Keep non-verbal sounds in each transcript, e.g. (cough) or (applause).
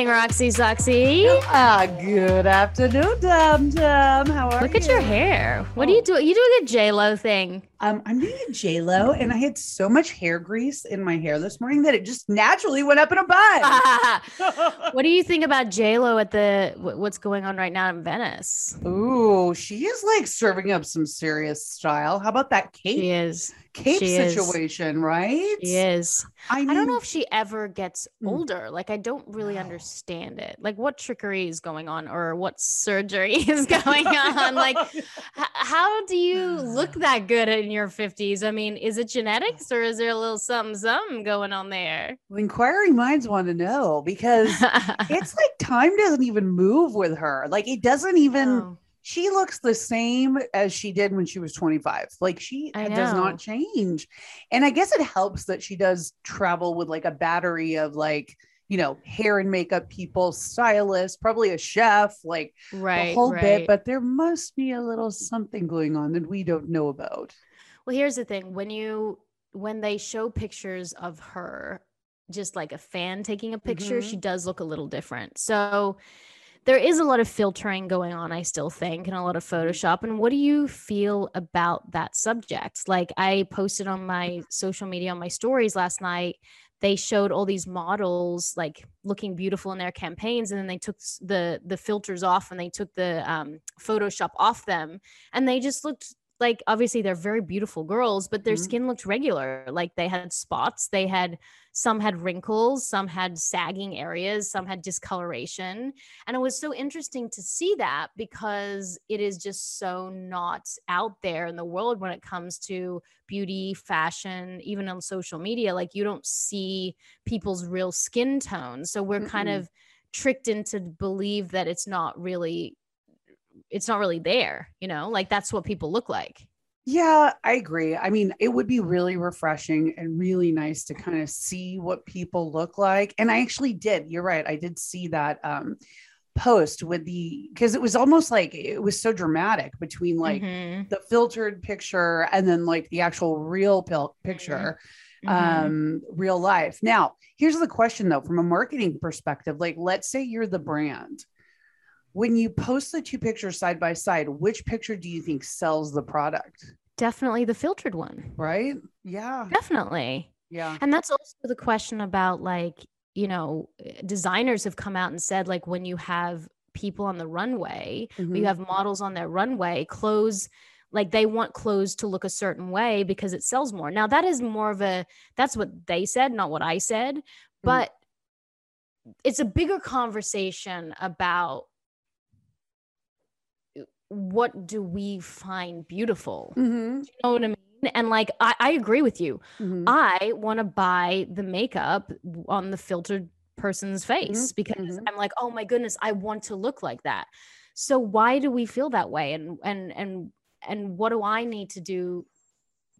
morning, Roxy Soxy. Ah, good afternoon, Dum Dum. How are Look you? Look at your hair. What are you doing? You doing a J Lo thing? Um, I'm doing a J Lo, and I had so much hair grease in my hair this morning that it just naturally went up in a bun. (laughs) what do you think about J Lo at the what's going on right now in Venice? Ooh, she is like serving up some serious style. How about that cape? She is. cape she is. situation, right? She is. I, I don't know if she ever gets Mm. older. Like I don't really No. understand it. Like what trickery is going on or what surgery (laughs) is going on? Like (laughs) h- how do you look (sighs) that good in your 50s? I mean, is it genetics or is there a little something something going on there? inquiring minds want to know because (laughs) it's like time doesn't even move with her. Like it doesn't even. Oh, she looks the same as she did when she was 25 like she does not change and i guess it helps that she does travel with like a battery of like you know hair and makeup people stylists probably a chef like right. the whole right. bit but there must be a little something going on that we don't know about Well, here's the thing: when you when they show pictures of her, just like a fan taking a picture, Mm-hmm. she does look a little different. So there is a lot of filtering going on, I still think, and a lot of Mm-hmm. Photoshop. And what do you feel about that subject? Like I posted on my social media on my stories last night. They showed all these models like looking beautiful in their campaigns, and then they took the the filters off and they took the um, Photoshop off them, and they just looked like obviously they're very beautiful girls, but their Mhm. skin looked regular. Like they had spots, they had some had wrinkles, some had sagging areas, some had discoloration. And it was so interesting to see that because it is just so not out there in the world when it comes to beauty, fashion, even on social media. Like you don't see people's real skin tone. So we're kind Mm-mm. of tricked into believe that it's not really it's not really there, you know? Like that's what people look like. Yeah, I agree. I mean, it would be really refreshing and really nice to kind of see what people look like. And I actually did. You're right. I did see that um post with the because it was almost like it was so dramatic between like Mhm, the filtered picture and then like the actual real pil- picture mhm. um real life. Now, here's the question though from a marketing perspective, like let's say you're the brand. When you post the two pictures side by side, which picture do you think sells the product? definitely the filtered one. right? Yeah. Definitely. Yeah. And that's also the question about like, you know, designers have come out and said like when you have people on the runway, or you mm-hmm. have models on their runway, clothes like they want clothes to look a certain way because it sells more. Now that is more of a that's what they said, not what I said, mm-hmm. but it's a bigger conversation about what do we find beautiful? Mhm. You know what I mean? And like I, I agree with you. Mhm. I want to buy the makeup on the filtered person's face because mhm. I'm like, oh my goodness, I want to look like that. So why do we feel that way? And and and and what do I need to do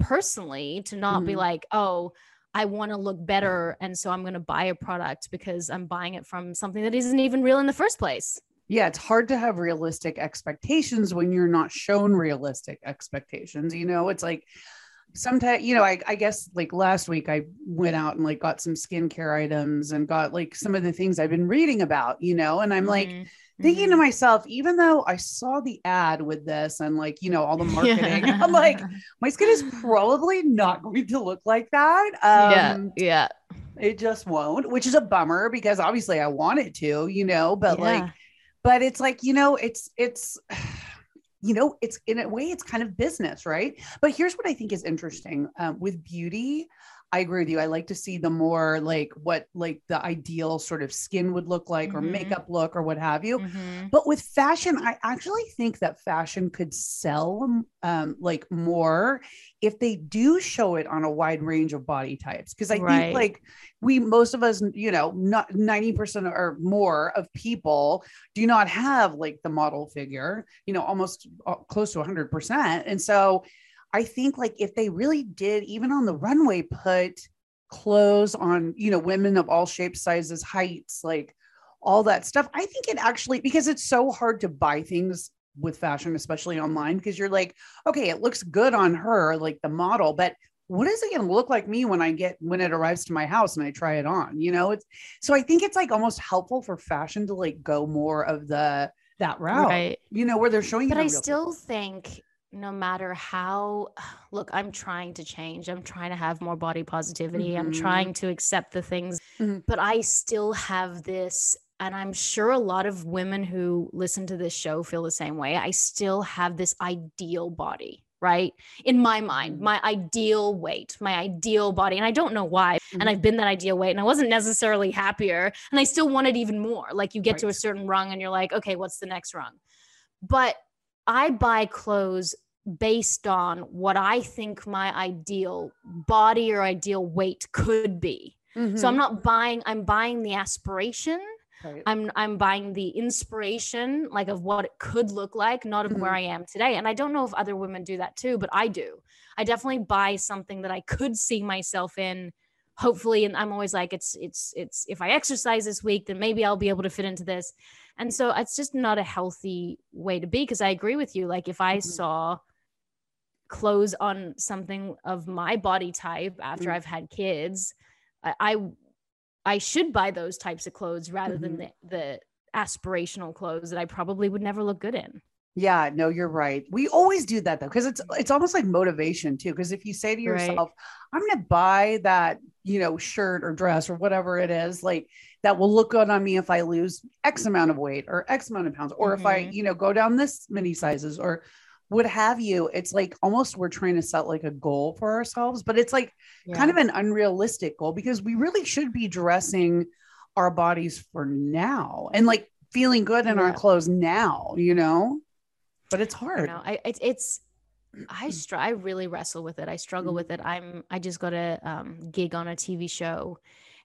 personally to not be Mhm. like, oh, I want to look better, and so I'm going to buy a product because I'm buying it from something that isn't even real in the first place. Yeah, it's hard to have realistic expectations when you're not shown realistic expectations. You know, it's like sometimes, you know, I, I guess like last week I went out and like got some skincare items and got like some of the things I've been reading about, you know, and I'm like Mhm. thinking Mhm. to myself, even though I saw the ad with this and like, you know, all the marketing, (laughs) I'm like, (laughs) my skin is probably not going to look like that. yeah, Um, yeah, It just won't, which is a bummer because obviously I want it to, you know, but like, yeah. But it's like, you know, it's, it's, (sighs) you know, it's in a way, it's kind of business, right? But here's what I think is interesting um, with beauty. I agree with you. I like to see the more like what like the ideal sort of skin would look like or Mhm. makeup look or what have you. Mhm. But with fashion, I actually think that fashion could sell um, like more if they do show it on a wide range of body types. Because I Right. think like we, most of us, you know, not 90% or more of people do not have like the model figure, you know, almost uh, close to 100%. And so I think like if they really did, even on the runway, put clothes on, you know, women of all shapes, sizes, heights, like all that stuff. I think it actually, because it's so hard to buy things with fashion, especially online, because you're like, okay, it looks good on her, like the model, but what is it going to look like me when I get when it arrives to my house and I try it on? You know, it's so I think it's like almost helpful for fashion to like go more of the that route, right. you know, where they're showing. You. But I still think no matter how (sighs) look i'm trying to change i'm trying to have more body positivity mm-hmm. i'm trying to accept the things mm-hmm. but i still have this and i'm sure a lot of women who listen to this show feel the same way i still have this ideal body right in my mind mm-hmm. my ideal weight my ideal body and i don't know why mm-hmm. and i've been that ideal weight and i wasn't necessarily happier and i still wanted even more like you get right. to a certain rung and you're like okay what's the next rung but i buy clothes based on what i think my ideal body or ideal weight could be mm-hmm. so i'm not buying i'm buying the aspiration Right. I'm I'm buying the inspiration like of what it could look like, not of mm-hmm. where I am today. And I don't know if other women do that too, but I do. I definitely buy something that I could see myself in hopefully and I'm always like it's it's it's if I exercise this week then maybe I'll be able to fit into this. And so it's just not a healthy way to be because I agree with you like if I mm-hmm. saw clothes on something of my body type after mm-hmm. I've had kids, I, I I should buy those types of clothes rather mm-hmm. than the, the aspirational clothes that I probably would never look good in. Yeah, no, you're right. We always do that though, because it's it's almost like motivation too. Because if you say to yourself, right. "I'm going to buy that," you know, shirt or dress or whatever it is, like that will look good on me if I lose X amount of weight or X amount of pounds, or mm-hmm. if I, mm-hmm. you know, go down this many sizes or what have you it's like almost we're trying to set like a goal for ourselves but it's like yeah. kind of an unrealistic goal because we really should be dressing our bodies for now and like feeling good in yeah. our clothes now you know but it's hard I, I it's it's I str- I really wrestle with it. I struggle mm-hmm. with it. I'm I just got a um, gig on a TV show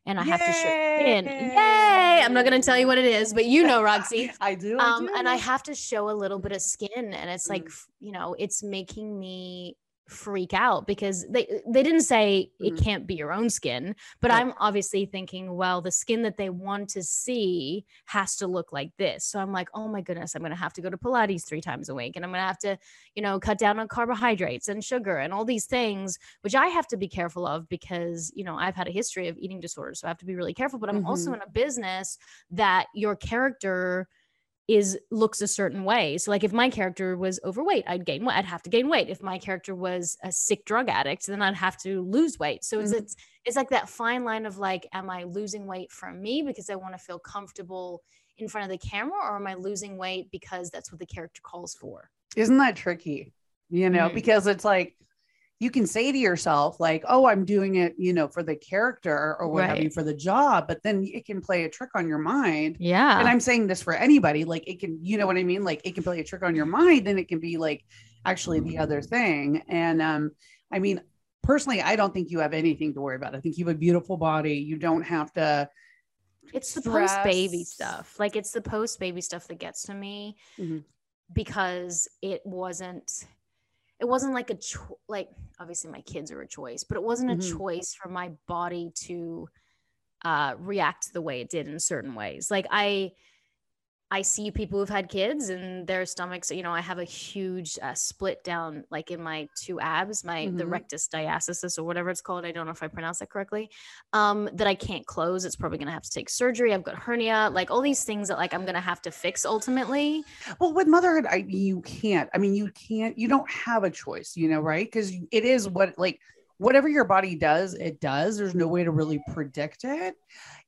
and I Yay! have to show in. Yay! I'm not going to tell you what it is, but you know, Roxy. (laughs) I do. I um, do. and I have to show a little bit of skin, and it's like, mm. you know, it's making me freak out because they they didn't say it mm-hmm. can't be your own skin but right. i'm obviously thinking well the skin that they want to see has to look like this so i'm like oh my goodness i'm going to have to go to pilates 3 times a week and i'm going to have to you know cut down on carbohydrates and sugar and all these things which i have to be careful of because you know i've had a history of eating disorders so i have to be really careful but i'm mm-hmm. also in a business that your character is looks a certain way. So like if my character was overweight, I'd gain weight. I'd have to gain weight. If my character was a sick drug addict, then I'd have to lose weight. So mm-hmm. it's, it's like that fine line of like, am I losing weight from me because I want to feel comfortable in front of the camera, or am I losing weight because that's what the character calls for? Isn't that tricky? You know, mm-hmm. because it's like you can say to yourself like oh i'm doing it you know for the character or what right. have you for the job but then it can play a trick on your mind. Yeah. And i'm saying this for anybody like it can you know what i mean? Like it can play a trick on your mind and it can be like actually the other thing. And um i mean personally i don't think you have anything to worry about. I think you have a beautiful body. You don't have to it's the post baby stuff. Like it's the post baby stuff that gets to me mm-hmm. because it wasn't it wasn't like a cho- like obviously my kids are a choice but it wasn't a mm-hmm. choice for my body to uh react the way it did in certain ways like i I see people who've had kids and their stomachs, you know, I have a huge uh, split down like in my two abs, my mm-hmm. the rectus diastasis or whatever it's called. I don't know if I pronounce that correctly. Um, that I can't close. It's probably gonna have to take surgery. I've got hernia, like all these things that like I'm gonna have to fix ultimately. Well, with motherhood, I you can't. I mean, you can't. You don't have a choice, you know, right? Because it is what like whatever your body does, it does. There's no way to really predict it.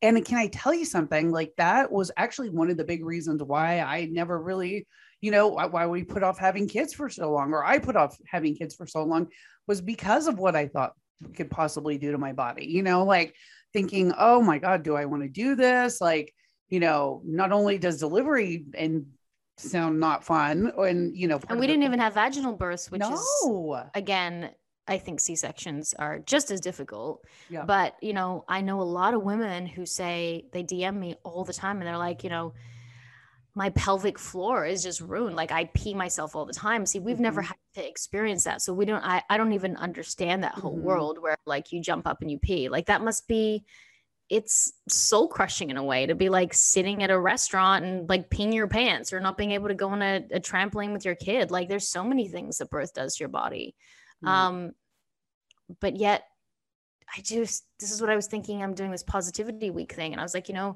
And can I tell you something? Like that was actually one of the big reasons why I never really, you know, why we put off having kids for so long, or I put off having kids for so long, was because of what I thought could possibly do to my body. You know, like thinking, oh my God, do I want to do this? Like, you know, not only does delivery and sound not fun and you know and we didn't even have vaginal births which no. is again I think C sections are just as difficult. Yeah. But, you know, I know a lot of women who say they DM me all the time and they're like, you know, my pelvic floor is just ruined. Like I pee myself all the time. See, we've mm-hmm. never had to experience that. So we don't, I, I don't even understand that whole mm-hmm. world where like you jump up and you pee. Like that must be, it's soul crushing in a way to be like sitting at a restaurant and like peeing your pants or not being able to go on a, a trampoline with your kid. Like there's so many things that birth does to your body. Mm-hmm. Um, but yet I just this is what I was thinking. I'm doing this positivity week thing, and I was like, you know,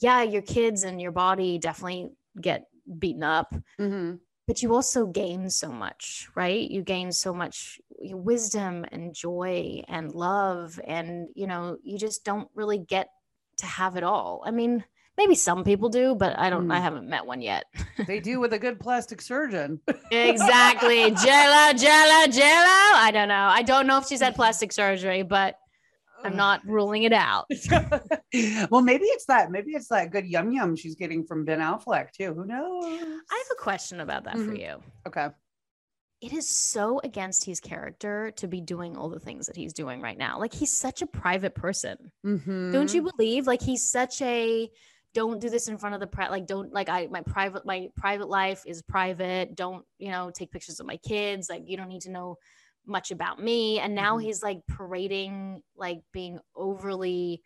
yeah, your kids and your body definitely get beaten up, Mhm. but you also gain so much, right? You gain so much wisdom and joy and love, and you know, you just don't really get to have it all. I mean, maybe some people do, but I don't. I Mm. haven't met one yet. (laughs) They do with a good plastic surgeon. exactly, (laughs) Jello, Jello, Jello. I don't know. I don't know if she's had plastic surgery, but I'm not ruling it out. (laughs) well, maybe it's that. Maybe it's that good yum yum she's getting from Ben Affleck too. Who knows? I have a question about that for Mhm. you. Okay. It is so against his character to be doing all the things that he's doing right now. Like he's such a private person. Don't you believe? Like he's such a don't do this in front of the press. Like don't like I my private my private life is private. Don't you know take pictures of my kids. Like you don't need to know much about me. And now Mhm. he's like parading like being overly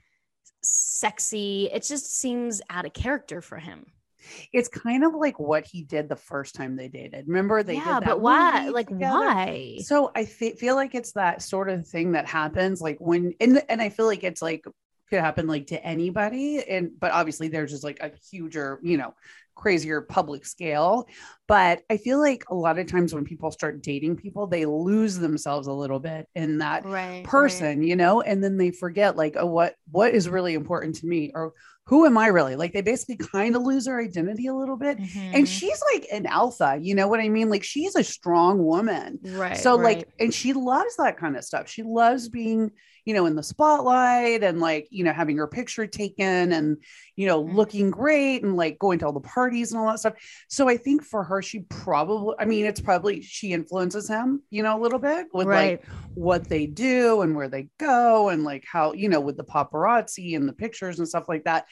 sexy. It just seems out of character for him. It's kind of like what he did the first time they dated. Remember they yeah, did that but why? Like together? why? So I feel like it's that sort of thing that happens like when and and I feel like it's like could happen like to anybody and but obviously there's just like a huger, you know, crazier public scale. But I feel like a lot of times when people start dating people, they lose themselves a little bit in that Right. person, you know, and then they forget like, oh, what what is really important to me or who am I really? Like they basically kind of lose their identity a little bit. Mhm. And she's like an alpha, you know what I mean? Like she's a strong woman. right. so like and she loves that kind of stuff. She loves being, you know, in the spotlight and like, you know, having her picture taken and, you know, Mhm. looking great and like going to all the parties and all that stuff. So I think for her she probably I mean, it's probably she influences him, you know, a little bit with like what they do and where they go and like how you know with the paparazzi and the pictures and stuff like that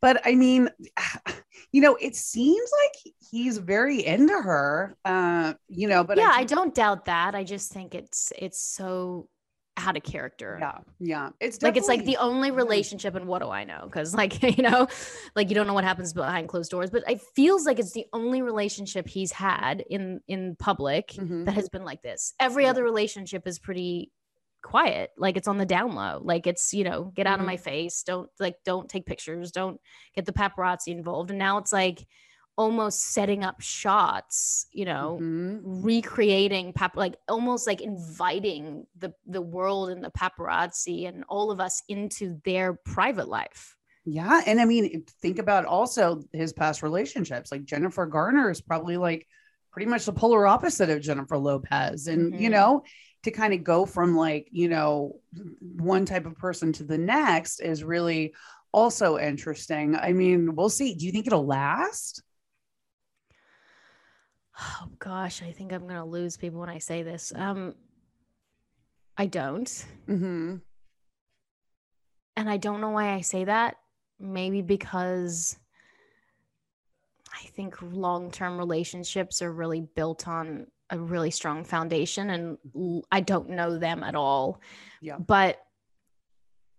but i mean (sighs) you know it seems like he's very into her uh you know but yeah, I think- don't doubt that. I just think it's it's so out a character. yeah yeah it's Like it's like the only relationship, and what do I know? Because like (laughs) you know, like you don't know what happens behind closed doors. But it feels like it's the only relationship he's had in in public Mhm. that has been like this. Every Yeah. other relationship is pretty quiet. Like it's on the down low. Like it's you know, get out of Mhm. my face. Don't like don't take pictures. Don't get the paparazzi involved. And now it's like almost setting up shots. You know, Mhm. recreating pap like almost like inviting the the world and the paparazzi and all of us into their private life yeah and i mean think about also his past relationships like jennifer garner is probably like pretty much the polar opposite of jennifer lopez and you Mhm. know to kind of go from like you know one type of person to the next is really also interesting i mean we'll see do you think it'll last oh gosh i think i'm gonna lose people when i say this. Um i don't. Mm-hmm. and i don't know why i say that. Maybe because i think long-term relationships are really built on a really strong foundation and I don't know them at all. Yeah. but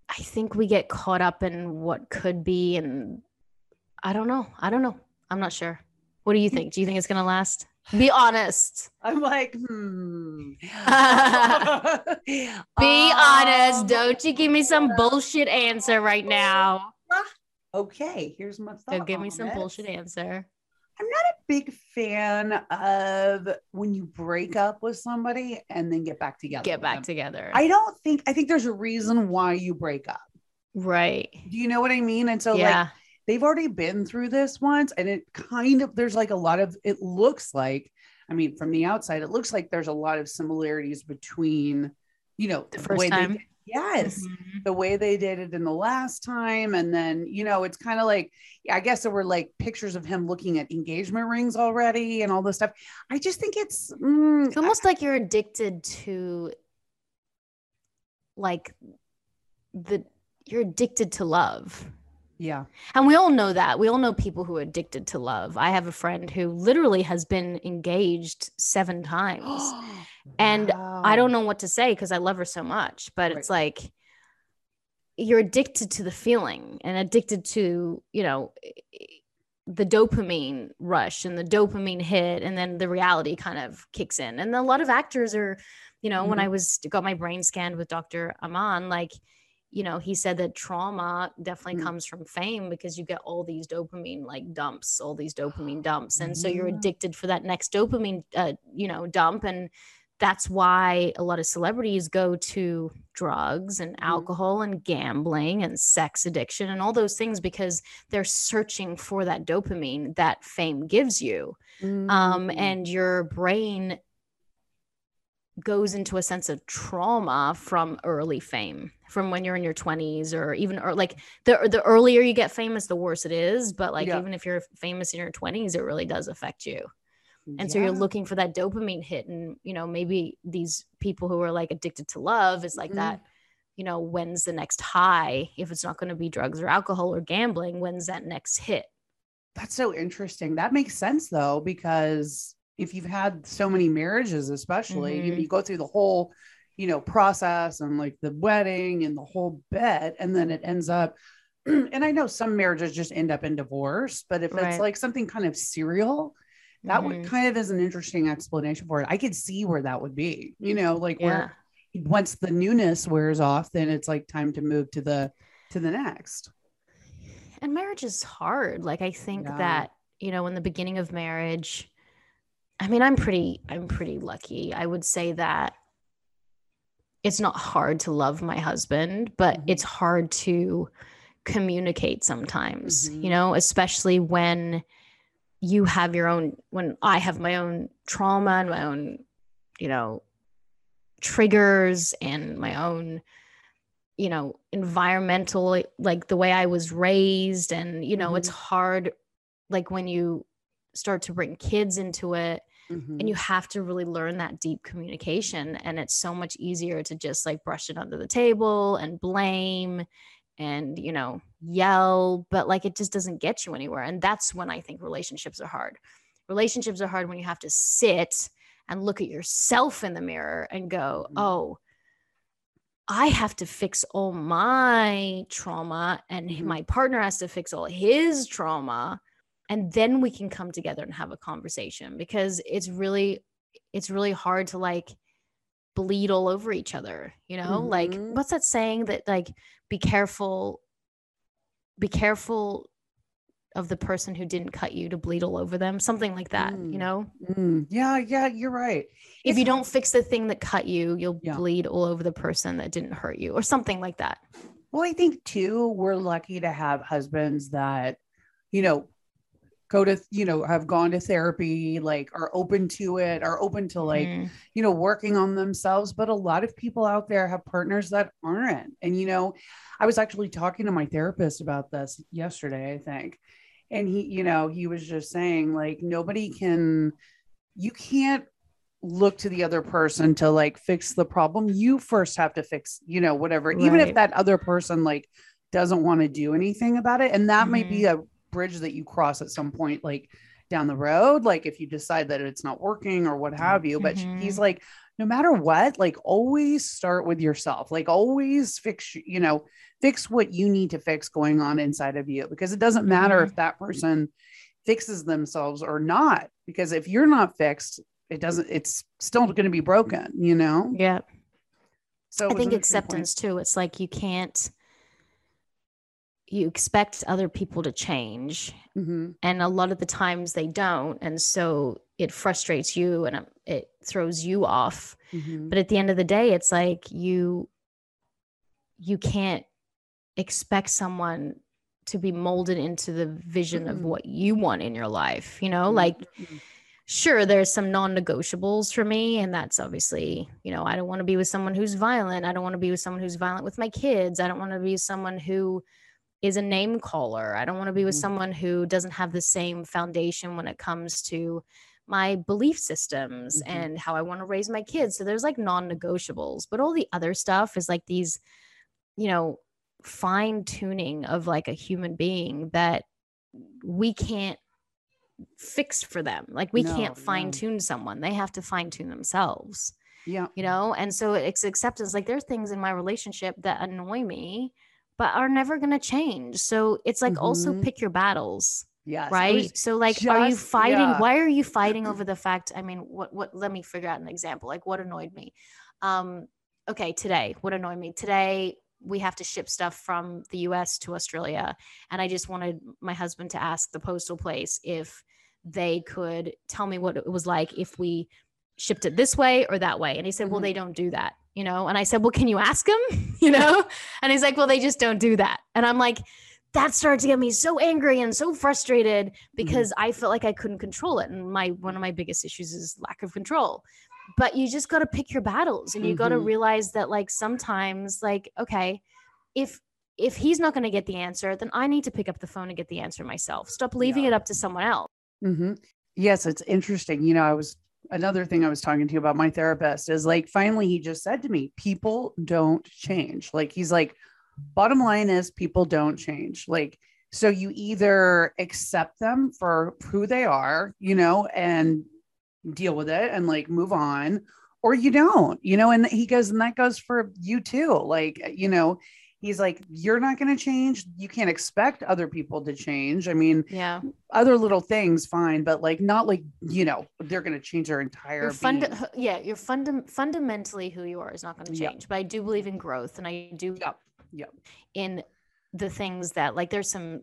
i think we get caught up in what could be and i don't know. I don't know. I'm not sure. What do you think? Do you think it's gonna last be honest i'm like hmm (laughs) be honest Um, don't you give me some bullshit answer right now okay here's my thought don't give me some it. bullshit answer I'm not a big fan of when you break up with somebody and then get back together. get back them. together I don't think I think there's a reason why you break up. right Do you know what I mean? And so yeah like they've already been through this once and it kind of there's like a lot of it looks like I mean from the outside it looks like there's a lot of similarities between you know The first way time? they yes Mhm. the way they did it in the last time and then you know it's kind of like i guess there were like pictures of him looking at engagement rings already and all this stuff i just think it's mm, it's almost like you're addicted to like the you're addicted to love yeah and we all know that we all know people who are addicted to love i have a friend who literally has been engaged seven times (gasps) And I don't know what to say because I love her so much, but it's like you're addicted to the feeling and addicted to, you know, the dopamine rush and the dopamine hit, and then the reality kind of kicks in. And a lot of actors are You know, when Mhm. I was got my brain scanned with Dr. Amen, like, you know, he said that trauma definitely Mm. comes from fame because you get all these dopamine like dumps, all these dopamine (gasps) dumps. And so you're addicted for that next dopamine, uh, you know, dump. And that's why a lot of celebrities go to drugs and Mhm. alcohol and gambling and sex addiction and all those things because they're searching for that dopamine that fame gives you um, Mm. and your brain goes into a sense of trauma from early fame from when you're in your 20s or even or like the the earlier you get famous the worse it is but like Yeah. even if you're famous in your 20s it really does affect you and so you're looking for that dopamine hit and you know maybe these people who are like addicted to love is like Mhm. that you know when's the next high if it's not going to be drugs or alcohol or gambling when's that next hit That's so interesting. That makes sense though, because if you've had so many marriages, especially, you, Mhm. you go through the whole, you know, process and like the wedding and the whole bit, and then it ends up. (clears throat) And I know some marriages just end up in divorce, but if Right. it's like something kind of serial, that would Mhm. kind of is an interesting explanation for it. I could see where that would be, you know, like where once the newness wears off, then it's like time to move to the to the next. and marriage is hard like i think Yeah. that you know in the beginning of marriage i mean i'm pretty i'm pretty lucky i would say that it's not hard to love my husband but Mhm. it's hard to communicate sometimes Mhm. you know especially when you have your own when i have my own trauma and my own you know triggers and my own you know environmental like the way i was raised and you know it's Mhm. hard like when you start to bring kids into it Mhm. and you have to really learn that deep communication and it's so much easier to just like brush it under the table and blame and you know yell but like it just doesn't get you anywhere and that's when i think relationships are hard relationships are hard when you have to sit and look at yourself in the mirror and go Mhm. oh I have to fix all my trauma, and Mhm. my partner has to fix all his trauma. And then we can come together and have a conversation because it's really, it's really hard to like bleed all over each other. You know, like Mhm. what's that saying that like be careful, be careful of the person who didn't cut you to bleed all over them, something like that. Mm. You know, Mm, yeah, yeah, you're right. if It's you hard- don't fix the thing that cut you, you'll Yeah. bleed all over the person that didn't hurt you, or something like that. Well, I think too, we're lucky to have husbands that, you know, go to, you know, have gone to therapy, like are open to it, are open to like, Mm. you know, working on themselves. But a lot of people out there have partners that aren't. And, you know, I was actually talking to my therapist about this yesterday, I think. And he, you know, he was just saying, like, nobody can, you can't look to the other person to like fix the problem. You first have to fix, you know, whatever, even if that other person like doesn't want to do anything about it. And that might be a bridge that you cross at some point, like down the road, like if you decide that it's not working or what have you. But Mhm. he's like, no matter what, like always start with yourself, like always fix, you know, fix what you need to fix going on inside of you because it doesn't matter Mhm. if that person fixes themselves or not because if you're not fixed it doesn't it's still going to be broken you know Yeah. so I think an interesting point. acceptance too. It's like you can't you expect other people to change Mhm. and a lot of the times they don't and so it frustrates you and it- it throws you off Mhm. but at the end of the day it's like you you can't expect someone to be molded into the vision of Mm-mm. what you want in your life you know like Mhm. sure there's some non-negotiables for me and that's obviously you know i don't want to be with someone who's violent i don't want to be with someone who's violent with my kids i don't want to be with someone who is a name caller i don't want to be with Mhm. someone who doesn't have the same foundation when it comes to my belief systems Mhm. and how i want to raise my kids so there's like non-negotiables but all the other stuff is like these you know fine tuning of like a human being that we can't fix for them. Like we No, can't fine tune someone. They have to fine tune themselves, yeah you know? And so it's acceptance. Like there's things in my relationship that annoy me, but are never going to change. So it's like also Mhm. pick your battles, yes right? So like are you fighting yeah. why are you fighting over (clears throat) the fact I mean what what let me figure out an example. Like what annoyed me? um, okay, today, what annoyed me today, we have to ship stuff from the US to Australia. And I just wanted my husband to ask the postal place if they could tell me what it was like if we shipped it this way or that way. And he said, mm-hmm. Well, they don't do that, you know? And I said, Well, can you ask him, (laughs) you know? and he's like, Well, they just don't do that. And I'm like, that started to get me so angry and so frustrated because mm-hmm. I felt like I couldn't control it. And my one of my biggest issues is lack of control but you just got to pick your battles and you mm-hmm. got to realize that like sometimes like okay if if he's not going to get the answer then i need to pick up the phone and get the answer myself stop leaving yeah. it up to someone else mm-hmm. yes it's interesting you know i was another thing i was talking to you about my therapist is like finally he just said to me people don't change. Like he's like bottom line is people don't change. Like so you either accept them for who they are you know and deal with it and like move on or you don't you know and he goes and that goes for you too like you know he's like you're not going to change you can't expect other people to change i mean yeah other little things fine but like not like you know they're going to change their entire you're funda- yeah you're funda- fundamentally who you are is not going to change yep. but i do believe in growth and i do yep. Yep. in the things that like there's some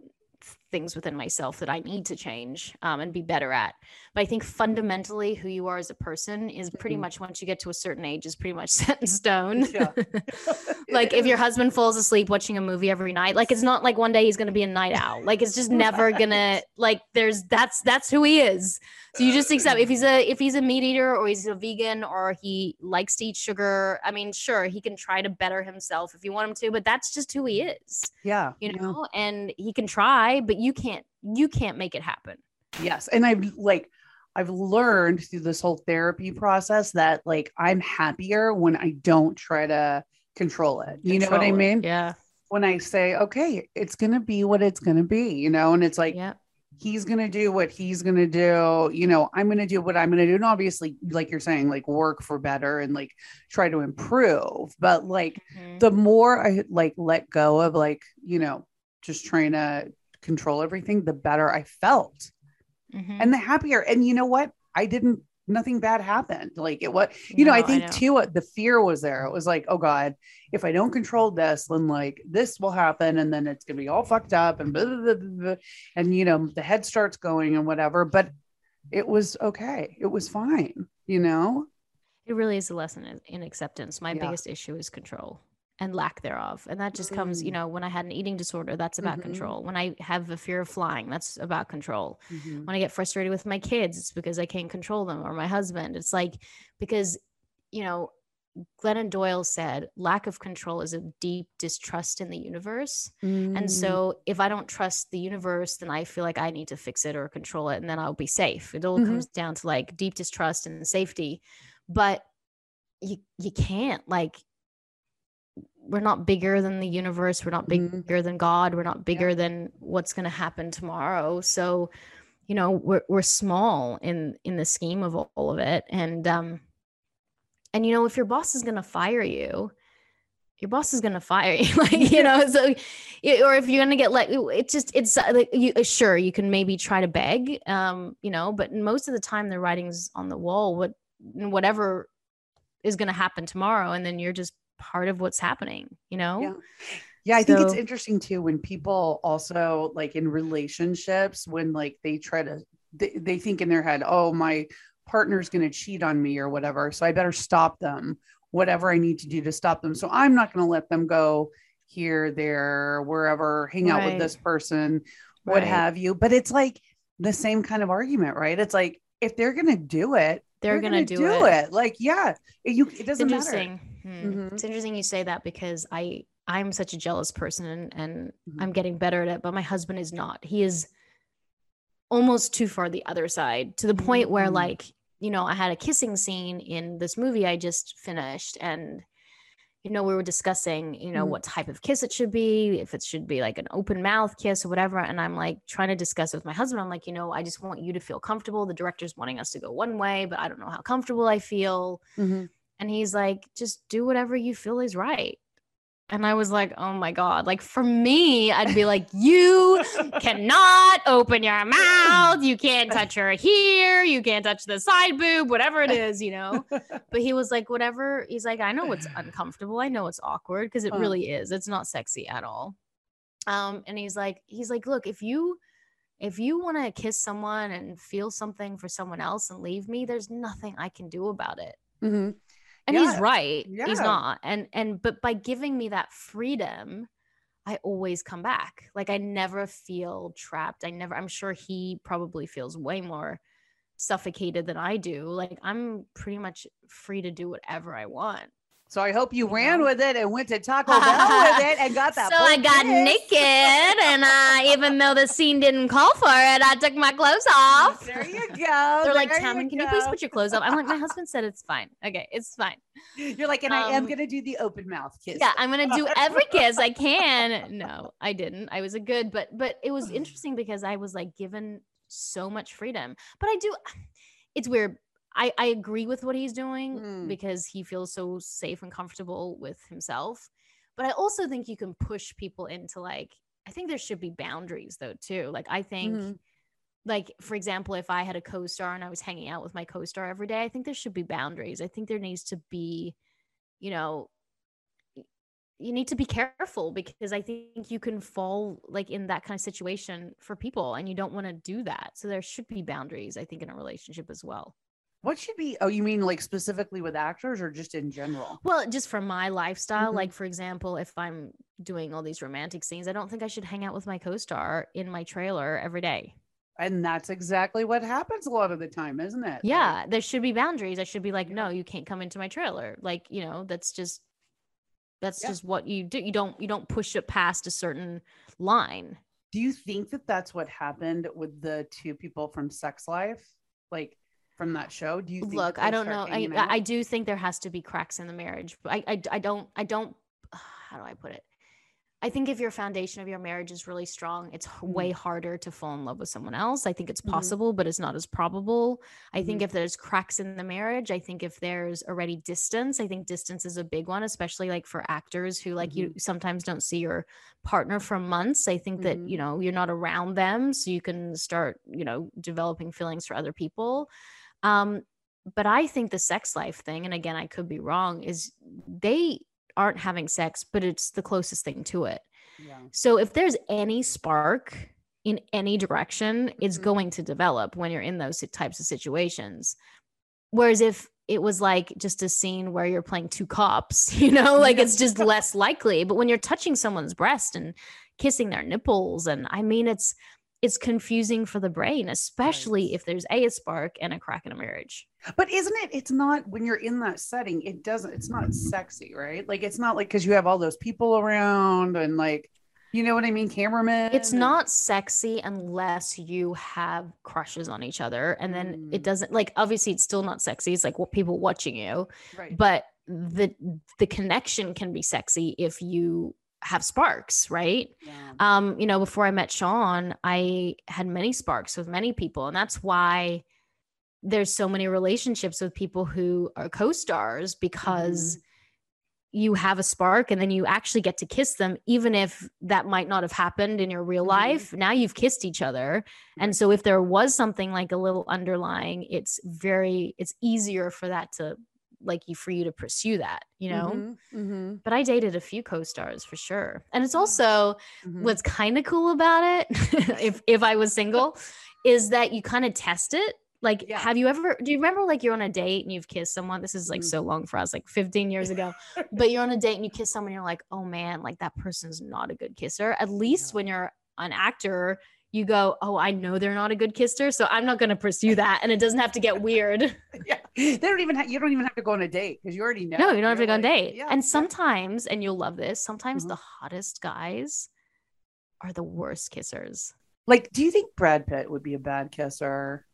things within myself that I need to change um, and be better at. But I think fundamentally, who you are as a person is pretty mm-hmm. much once you get to a certain age, is pretty much (laughs) set in stone. Yeah. (laughs) (laughs) like if your husband falls asleep watching a movie every night, like it's not like one day he's going to be a night owl. Like it's just never gonna like. There's that's that's who he is. So you just accept if he's a if he's a meat eater or he's a vegan or he likes to eat sugar. I mean, sure, he can try to better himself if you want him to, but that's just who he is. Yeah, you know, yeah. and he can try, but you can't you can't make it happen. Yes, and I've like I've learned through this whole therapy process that like I'm happier when I don't try to control it. You control know what I mean? It. Yeah. When I say, okay, it's gonna be what it's gonna be, you know, and it's like, yeah he's going to do what he's going to do you know i'm going to do what i'm going to do and obviously like you're saying like work for better and like try to improve but like mm-hmm. the more i like let go of like you know just trying to control everything the better i felt mm-hmm. and the happier and you know what i didn't nothing bad happened. Like it was, you no, know, I think I know. too, the fear was there. It was like, oh God, if I don't control this, then like this will happen and then it's going to be all fucked up and blah, blah, blah, and, you know, the head starts going and whatever. But it was okay. It was fine, you know? It really is a lesson in acceptance. My yeah. biggest issue is control and lack thereof. And that just comes, you mm. know, when I had an eating disorder, that's about mm-hmm. control. When I have a fear of flying, that's about control. Mm-hmm. When I get frustrated with my kids, it's because I can't control them or my husband. It's like, because, you know, Glennon Doyle said, lack of control is a deep distrust in the universe. Mm. And so if I don't trust the universe, then I feel like I need to fix it or control it and then I'll be safe. It all mm-hmm. comes down to like deep distrust and safety. But you you can't like we're not bigger than the universe we're not mm-hmm. bigger mm-hmm. than god we're not bigger yeah. than what's going to happen tomorrow so you know we're we're small in in the scheme of all of it and um and you know if your boss is going to fire you your boss is going to fire you (laughs) like you know so or if you're going to get let it just it's uh, like you uh, sure you can maybe try to beg um you know but most of the time the writing's on the wall what whatever is going to happen tomorrow and then you're just part of what's happening, you know? Yeah. Yeah, I so, think it's interesting too when people also like in relationships when like they try to they, they think in their head, "Oh, my partner's going to cheat on me or whatever, so I better stop them. Whatever I need to do to stop them. So I'm not going to let them go here, there, wherever, hang out with this person, what right. have you." But it's like the same kind of argument, right? It's like if they're going to do it, they're, they're gonna, gonna, do, do it. it. Like, yeah, you it doesn't matter. Hmm. Mm-hmm. It's interesting you say that because I I'm such a jealous person and, and mm-hmm. I'm getting better at it, but my husband is not. He is almost too far the other side to the point mm-hmm. where like you know I had a kissing scene in this movie I just finished and you know we were discussing you know mm. what type of kiss it should be if it should be like an open mouth kiss or whatever and i'm like trying to discuss it with my husband i'm like you know i just want you to feel comfortable the director's wanting us to go one way but i don't know how comfortable i feel mm-hmm. And he's like just do whatever you feel is right And I was like, oh my God. Like for me, I'd be like, you (laughs) cannot open your mouth. You can't (laughs) touch her here. You can't touch the side boob, whatever it is, you know? (laughs) But he was like, whatever. He's like, I know it's uncomfortable. I know it's awkward because it really is. It's not sexy at all. Um, and he's like, he's like, look, if you if you want to kiss someone and feel something for someone else and leave me, there's nothing I can do about it Mhm. And Yeah. he's right he's not and and but by giving me that freedom i always come back. Like i never feel trapped i never i'm sure he probably feels way more suffocated than i do like i'm pretty much free to do whatever i want So I hope you ran with it and went to Taco (laughs) Bell with it and got that. so i got kiss. naked and uh, (laughs) even though the scene didn't call for it i took my clothes off. (laughs) There you go. they're like there Tammin, can you please put your clothes up i'm like my husband said it's fine. Okay it's fine. You're like, and I am Um, gonna do the open mouth kiss. yeah i'm gonna do every kiss i can. No i didn't. I was a good but but it was interesting because i was like given so much freedom. But i do it's weird i i agree with what he's doing Mm. because he feels so safe and comfortable with himself but i also think you can push people into like i think there should be boundaries though too like i think Mhm. like for example if i had a co-star and i was hanging out with my co-star every day i think there should be boundaries i think there needs to be you know you need to be careful because i think you can fall like in that kind of situation for people and you don't want to do that so there should be boundaries i think in a relationship as well What should be? Oh, you mean like specifically with actors or just in general? well just for my lifestyle Mhm. like for example if i'm doing all these romantic scenes i don't think i should hang out with my co-star in my trailer every day And that's exactly what happens a lot of the time, isn't it? yeah there should be boundaries i should be like Yeah. no you can't come into my trailer like you know that's just that's Yeah. just what you do you don't you don't push it past a certain line Do you think that that's what happened with the two people from Sex Life, like from that show? Do you think look i don't know I, I do think there has to be cracks in the marriage I, I i don't i don't (sighs) how do i put it i think if your foundation of your marriage is really strong it's h- Mm. way harder to fall in love with someone else i think it's Mhm. possible but it's not as probable i think Mhm. if there's cracks in the marriage i think if there's already distance i think distance is a big one especially like for actors who like you sometimes don't see your partner for months i think that Mhm. you know you're not around them so you can start you know developing feelings for other people um but I think the sex life thing, and again, I could be wrong, is they aren't having sex, but it's the closest thing to it. Yeah. So if there's any spark in any direction, it's Mhm. going to develop when you're in those types of situations. Whereas if it was like just a scene where you're playing two cops, (laughs) you know, like it's just (laughs) less likely. But when you're touching someone's breast and kissing their nipples, and I mean, it's it's confusing for the brain, especially Right. if there's a, spark and a crack in a marriage. But isn't it? It's not when you're in that setting. It doesn't. It's not sexy, right? Like it's not like because you have all those people around and like, you know what I mean, cameramen. It's and- not sexy unless you have crushes on each other. And then it Mm. doesn't like obviously it's still not sexy. It's like what people watching you, right. but the the connection can be sexy if you have sparks, right? Yeah. Um, you know, before I met Sean, I had many sparks with many people, and that's why there's so many relationships with people who are co-stars because you have a spark and then you actually get to kiss them even if that might not have happened in your real Mhm. life now you've kissed each other and so if there was something like a little underlying it's very it's easier for that to like you for you to pursue that you know Mhm, mhm, but i dated a few co-stars for sure and it's also mhm. what's kind of cool about it (laughs) if if i was single (laughs) is that you kind of test it like Yeah. have you ever do you remember like you're on a date and you've kissed someone this is like Mhm. so long for us like 15 years ago (laughs) but you're on a date and you kiss someone you're like oh man like that person's not a good kisser at least Yeah. when you're an actor you go oh i know they're not a good kisser so i'm not going to pursue that and it doesn't have to get weird (laughs) yeah. They don't even have. You don't even have to go on a date because you already know. no you don't have to You're go on a date yeah, and sometimes and you'll love this sometimes Mhm. the hottest guys are the worst kissers Like, do you think Brad Pitt would be a bad kisser?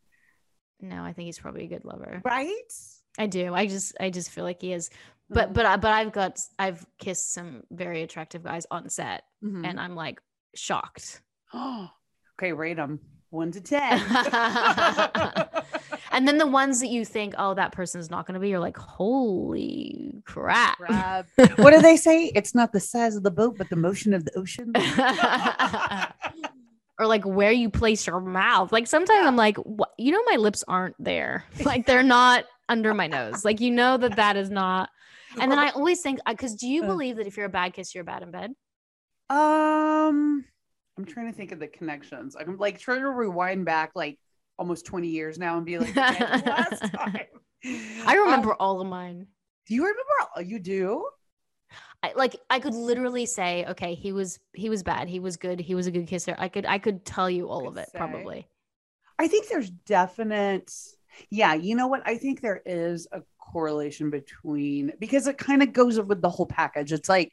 No, I think he's probably a good lover. Right. I do. I just I just feel like he is. But Mhm, but I but I've got I've kissed some very attractive guys on set mhm. and I'm like shocked. (gasps) (gasps) okay, rate them one to (laughs) ten. And then the ones that you think, oh, that person's not going to be, you're like, holy crap. Crap. (laughs) what do they say? It's not the size of the boat, but the motion of the ocean. (laughs) or like where you place your mouth. Like sometimes I'm like, what? You know, my lips aren't there. Like they're not under my nose. Like you know that that is not. And then I always think, because do you Uh. believe that if you're a bad kiss, you're bad in bed? Um, I'm trying to think of the connections. I'm like trying to rewind back like almost 20 years now and be like, (laughs) last time. I Um, remember all of mine. do you remember? all- You do? I, like I could literally say, okay, he was he was bad, he was good, he was a good kisser. I could I could tell you all of it say. probably. I think there's definite. Yeah, you know what? I think there is a correlation between because it kind of goes with the whole package. It's like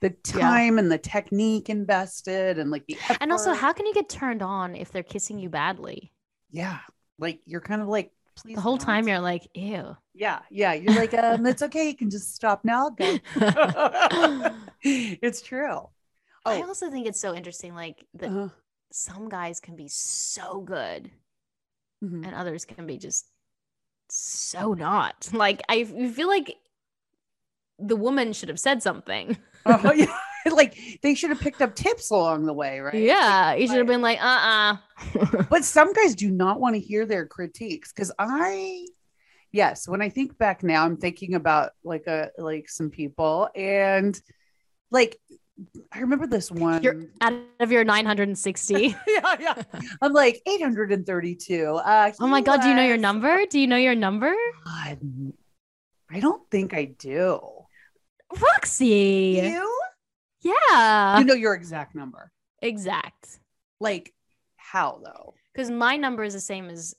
the Yeah. time and the technique invested and like the And also, how can you get turned on if they're kissing you badly? yeah, like you're kind of like please The whole don't. time you're like, ew. yeah, yeah, you're like um, it's okay, you can just stop now. Go. (laughs) (laughs) it's true. I Oh, also think it's so interesting, like that uh, some guys can be so good mhm. and others can be just so not. Like i feel like the woman should have said something. Oh, yeah. (laughs) (laughs) like they should have picked up tips along the way, right? Yeah, you should have been like, uh, uh (laughs) but some guys do not want to hear their critiques because i yes when i think back now i'm thinking about like a like some people and like i remember this one You're out of your 960. yeah yeah i'm like 832 uh Oh my god, do you know your number? Do you know your number? God, i don't think i do Roxy. you Yeah. you know your exact number exact. like how though Because my number is the same as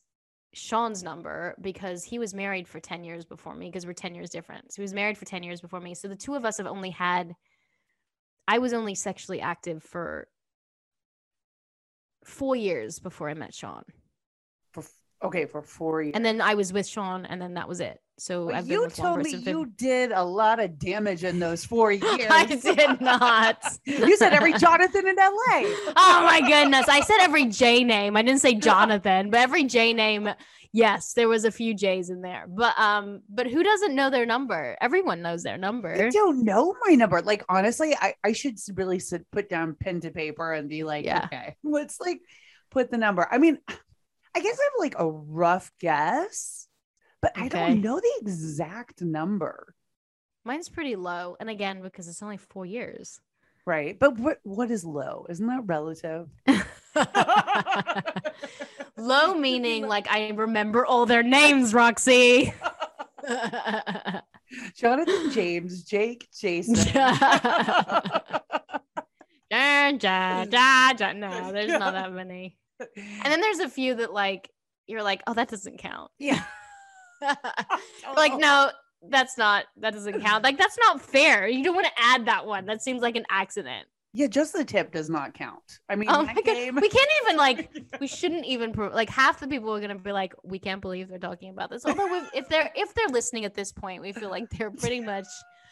Sean's number because he was married for 10 years before me because we're 10 years different. So he was married for 10 years before me. So the two of us have only had, I was only sexually active for four years before I met Sean. Okay for four years And then I was with Sean and then that was it. So you told me you did a lot of damage in those four (laughs) years. I did not. (laughs) you said every Jonathan in LA. (laughs) oh my goodness. I said every J name. I didn't say Jonathan, but every J name. Yes, there was a few J's in there. But um, but who doesn't know their number? Everyone knows their number. I don't know my number. Like honestly, I, I should really sit put down pen to paper and be like, Yeah. okay, let's like put the number. I mean, I guess I have like a rough guess, but I don't know the exact number. Mine's pretty low. And again, because it's only four years. Right. But what what is low? Isn't that relative? (laughs) low meaning like I remember all their names, Roxy. (laughs) Jonathan James, Jake, Jason. (laughs) Da, da, da, da. No, there's not that many. (laughs) And then there's a few that like you're like, oh, that doesn't count. yeah. (laughs) (laughs) like, oh. no, that's not that doesn't count. Like, that's not fair. You don't want to add that one. That seems like an accident. Yeah, just the tip does not count. I mean, Oh my god, game- we can't even like. We shouldn't even pro- like half the people are gonna be like, we can't believe they're talking about this. Although if they're if they're listening at this point, we feel like they're pretty much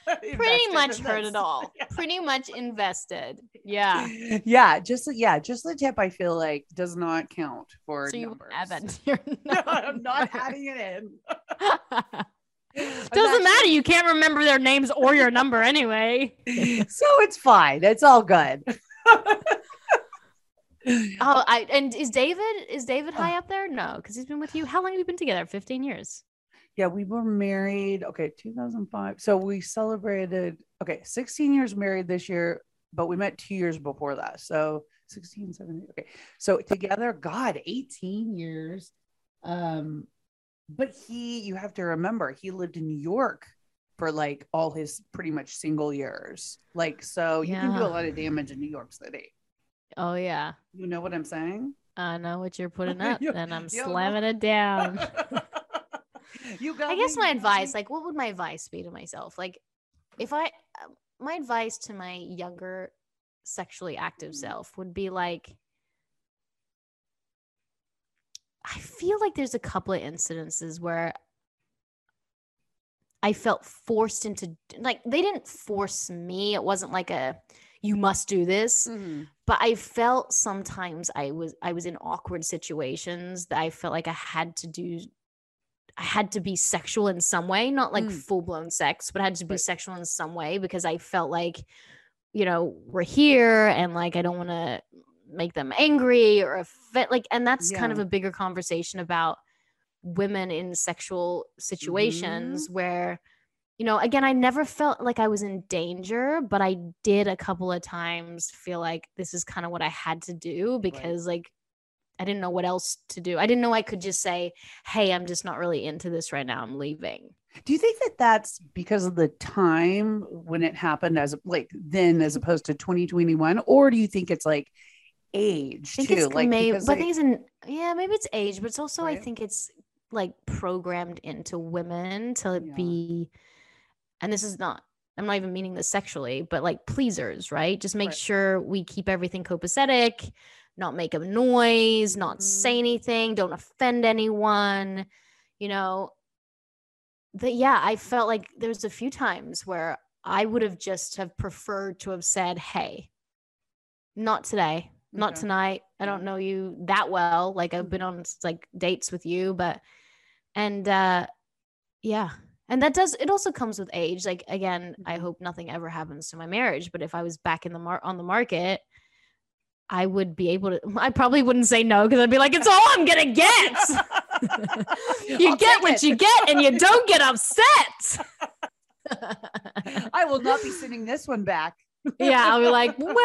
(laughs) pretty much heard it all. (laughs) Pretty much invested. (laughs) Yeah. Yeah, just yeah, just the tip. I feel like does not count for So you numbers. add that to your No, I'm not adding it in. Doesn't not- matter. You can't remember their names or your number anyway. So it's fine. It's all good. Oh, I and is David is David high up there? No, because he's been with you. How long have you been together? Fifteen years. Yeah, we were married. Okay, 2005. So we celebrated. Okay, 16 years married this year, but we met two years before that. So 16, 17. Okay, so together, God, 18 years. Um, but he, you have to remember, he lived in New York for like all his pretty much single years. Like, so you can do a lot of damage in New York City. Oh yeah, You know what I'm saying? I know what you're (laughs) putting up, and I'm (laughs) slamming it down. You got I guess my advice, like, what would my advice be to myself? Like, if I, my advice to my younger, sexually active Mhm. self would be like, I feel like there's a couple of incidences where I felt forced into, like, they didn't force me. It wasn't like a, you must do this Mhm. but I felt sometimes I was I was in awkward situations that I felt like I had to do had to be sexual in some way, not like Mm. full blown sex, but I had to be Right. sexual in some way because I felt like, you know, we're here and like I don't want to make them angry or offend. Like, and that's kind of a bigger conversation about women in sexual situations Mm-hmm. where, you know, again, I never felt like I was in danger, but I did a couple of times feel like this is kind of what I had to do because, like, I didn't know what else to do. I didn't know I could just say, "Hey, I'm just not really into this right now. I'm leaving." Do you think that that's because of the time when it happened as like then as mm-hmm. opposed to 2021 or do you think it's like age I think too it's like maybe, but I like- think it's in yeah, maybe it's age, but it's also I think it's like programmed into women to Yeah. be, and this is not. I'm not even meaning this sexually, but like pleasers, right? Just make Right. sure we keep everything copacetic, not make a noise, not say Mhm. anything, don't offend anyone. You know, that yeah, I felt like there's a few times where I would have just have preferred to have said, "Hey, not today, not Okay. tonight. I don't know you that well. Like I've been on like dates with you, but and uh yeah. And that does it also comes with age. Like again, I Mhm. hope nothing ever happens to my marriage, but if I was back in the mar- on the market, I would be able to I probably wouldn't say no because I'd be like, it's all I'm gonna get. (laughs) you I'll get what it. you get and you don't get upset. (laughs) I will not be sending this one back. yeah, I'll be like, (laughs) well,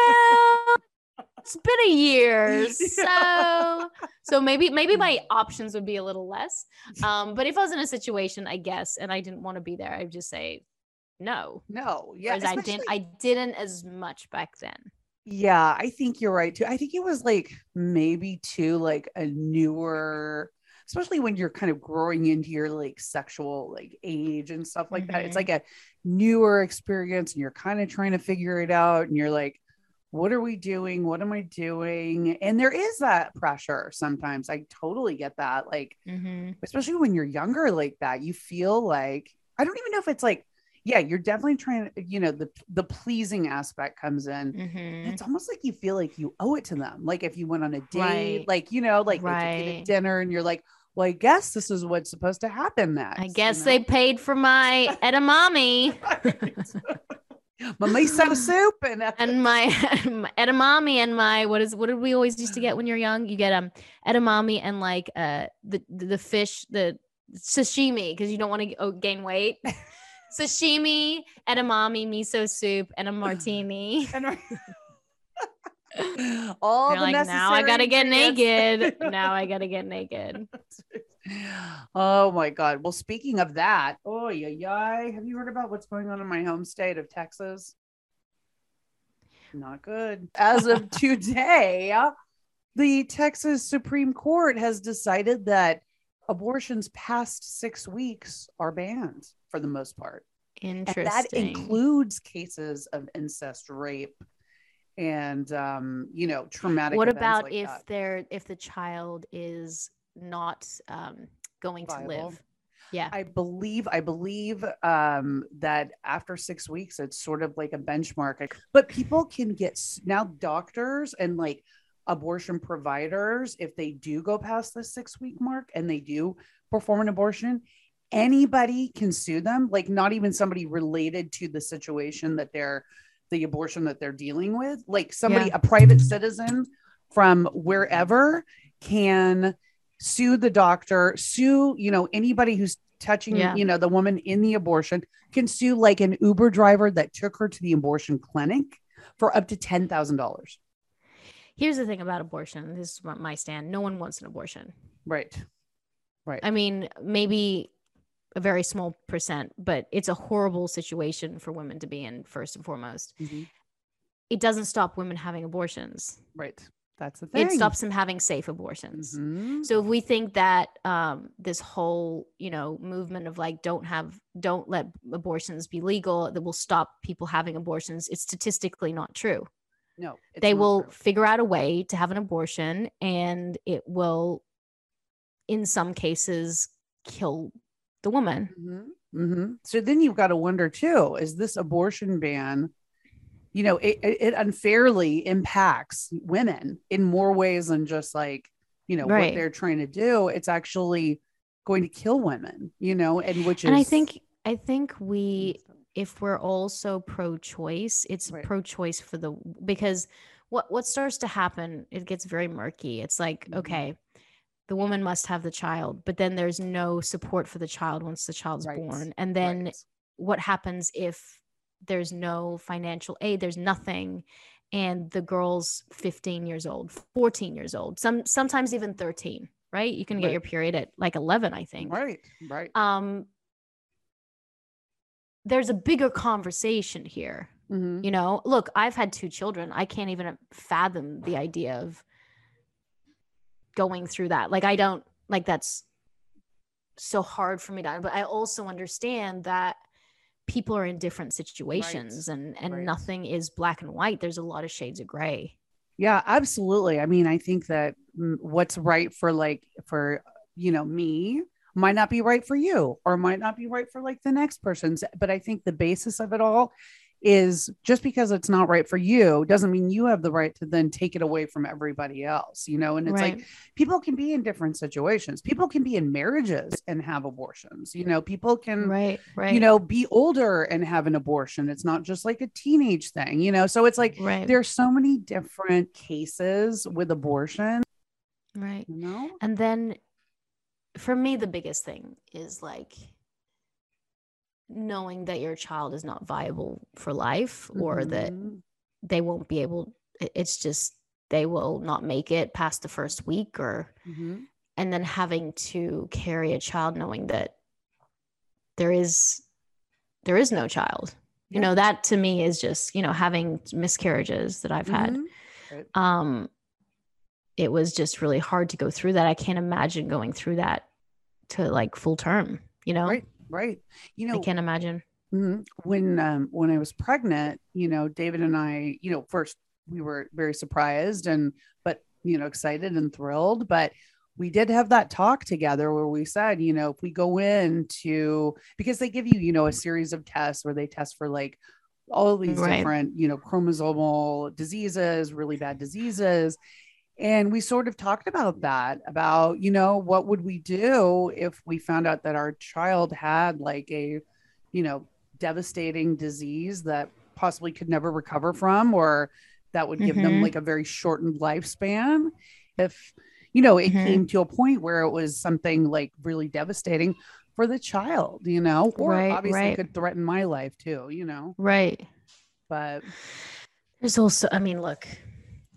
it's been a year, so so maybe maybe my options would be a little less. Um, but if I was in a situation, I guess, and I didn't want to be there, I'd just say no. No, yeah. I didn't, I didn't as much back then. Yeah, I think you're right too. I think it was like maybe too like a newer, especially when you're kind of growing into your like sexual like age and stuff like that. It's Mhm. like a newer experience and you're kind of trying to figure it out and you're like, what are we doing? What am I doing? And there is that pressure sometimes. I totally get that. Like, Mm-hmm. especially when you're younger like that, you feel like I don't even know if it's like, yeah, you're definitely trying to, you know, the the pleasing aspect comes in Mm-hmm. it's almost like you feel like you owe it to them. Like if you went on a date, Right. like you know, like you Right. dinner, and you're like, "Well, I guess this is what's supposed to happen next." I you guess know? they paid for my (laughs) edamame my miso soup and uh, and my, my (laughs) edamame and my what is what did we always used to get when you're young? You get um edamame and like uh the the fish the sashimi because you don't want to oh, gain weight. (laughs) Sashimi, edamame, miso soup, and a martini. (laughs) and (laughs) all You're the like, now I gotta get naked. (laughs) now I gotta get naked. oh my god. Well, speaking of that, oh yeah, yeah. Have you heard about what's going on in my home state of Texas? Not good. As of today, the Texas Supreme Court has decided that abortions past six weeks are banned for the most part. Interesting. And that includes cases of incest, rape, and um, you know, traumatic. what about like if that. they're if the child is not um going to live? Yeah. I believe I believe um, that after six weeks, it's sort of like a benchmark. But people can get now doctors and like abortion providers if they do go past the six week mark and they do perform an abortion. Anybody can sue them, like not even somebody related to the situation that they're the abortion that they're dealing with. Like somebody, Yeah. a private citizen from wherever can sue the doctor, sue, you know, anybody who's touching, Yeah. you know, the woman in the abortion can sue like an Uber driver that took her to the abortion clinic for up to $10,000. Here's the thing about abortion. This is my stand. No one wants an abortion. Right. Right. I mean, maybe a very small percent, but it's a horrible situation for women to be in, first and foremost. Mhm. It doesn't stop women having abortions, Right. That's the thing. it stops them having safe abortions. Mhm. So if we think that um, this whole, you know, movement of like don't have, don't let abortions be legal, that will stop people having abortions, it's statistically not true. No, they will true. figure out a way to have an abortion, and it will, in some cases, kill the woman. Mhm. Mhm. So then you've got to wonder too: Is this abortion ban? You know, it, it unfairly impacts women in more ways than just like you know Right. what they're trying to do. It's actually going to kill women, you know, and which and is I think I think we if we're also pro-choice, it's Right. pro-choice for the because what what starts to happen, it gets very murky. It's like, Mhm. okay, the woman must have the child, but then there's no support for the child once the child's Right. born. And then Right. what happens if there's no financial aid, there's nothing and the girl's 15 years old, 14 years old, some sometimes even 13, right? You can get Right. your period at like 11, I think right, right. um there's a bigger conversation here Mhm. you know look i've had two children i can't even fathom the idea of going through that. Like i don't like that's so hard for me to but i also understand that people are in different situations and and right. nothing is black and white. There's a lot of shades of gray. Yeah, absolutely. I mean, I think that what's right for like for you know me might not be right for you or might not be right for like the next person's but I think the basis of it all is just because it's not right for you doesn't mean you have the right to then take it away from everybody else, you know? And it's like people can be in different situations. People can be in marriages and have abortions. You know, people can right right you know be older and have an abortion. It's not just like a teenage thing, you know? So it's like right there's so many different cases with abortion, right you know? And then for me, the biggest thing is like knowing that your child is not viable for life or that Mhm. they won't be able it's just they will not make it past the first week or, Mhm. and then having to carry a child knowing that there is, there is no child. You know, that to me is just, you know, having miscarriages that I've had Mhm. um it was just really hard to go through that i can't imagine going through that to like full term you know Right, right. You know, i can't imagine Mhm. when um when I was pregnant, you know, David and I, you know, first we were very surprised and but you know, excited and thrilled, but we did have that talk together where we said, you know, if we go into because they give you, you know, a series of tests where they test for like all these Right. different, you know, chromosomal diseases, really bad diseases. And we sort of talked about that about, you know, what would we do if we found out that our child had like a, you know, devastating disease that possibly could never recover from or that would give them Mhm. like a very shortened lifespan if you know it Mhm. came to a point where it was something like really devastating for the child you know or Right, obviously right. could threaten my life too you know right but there's also i mean look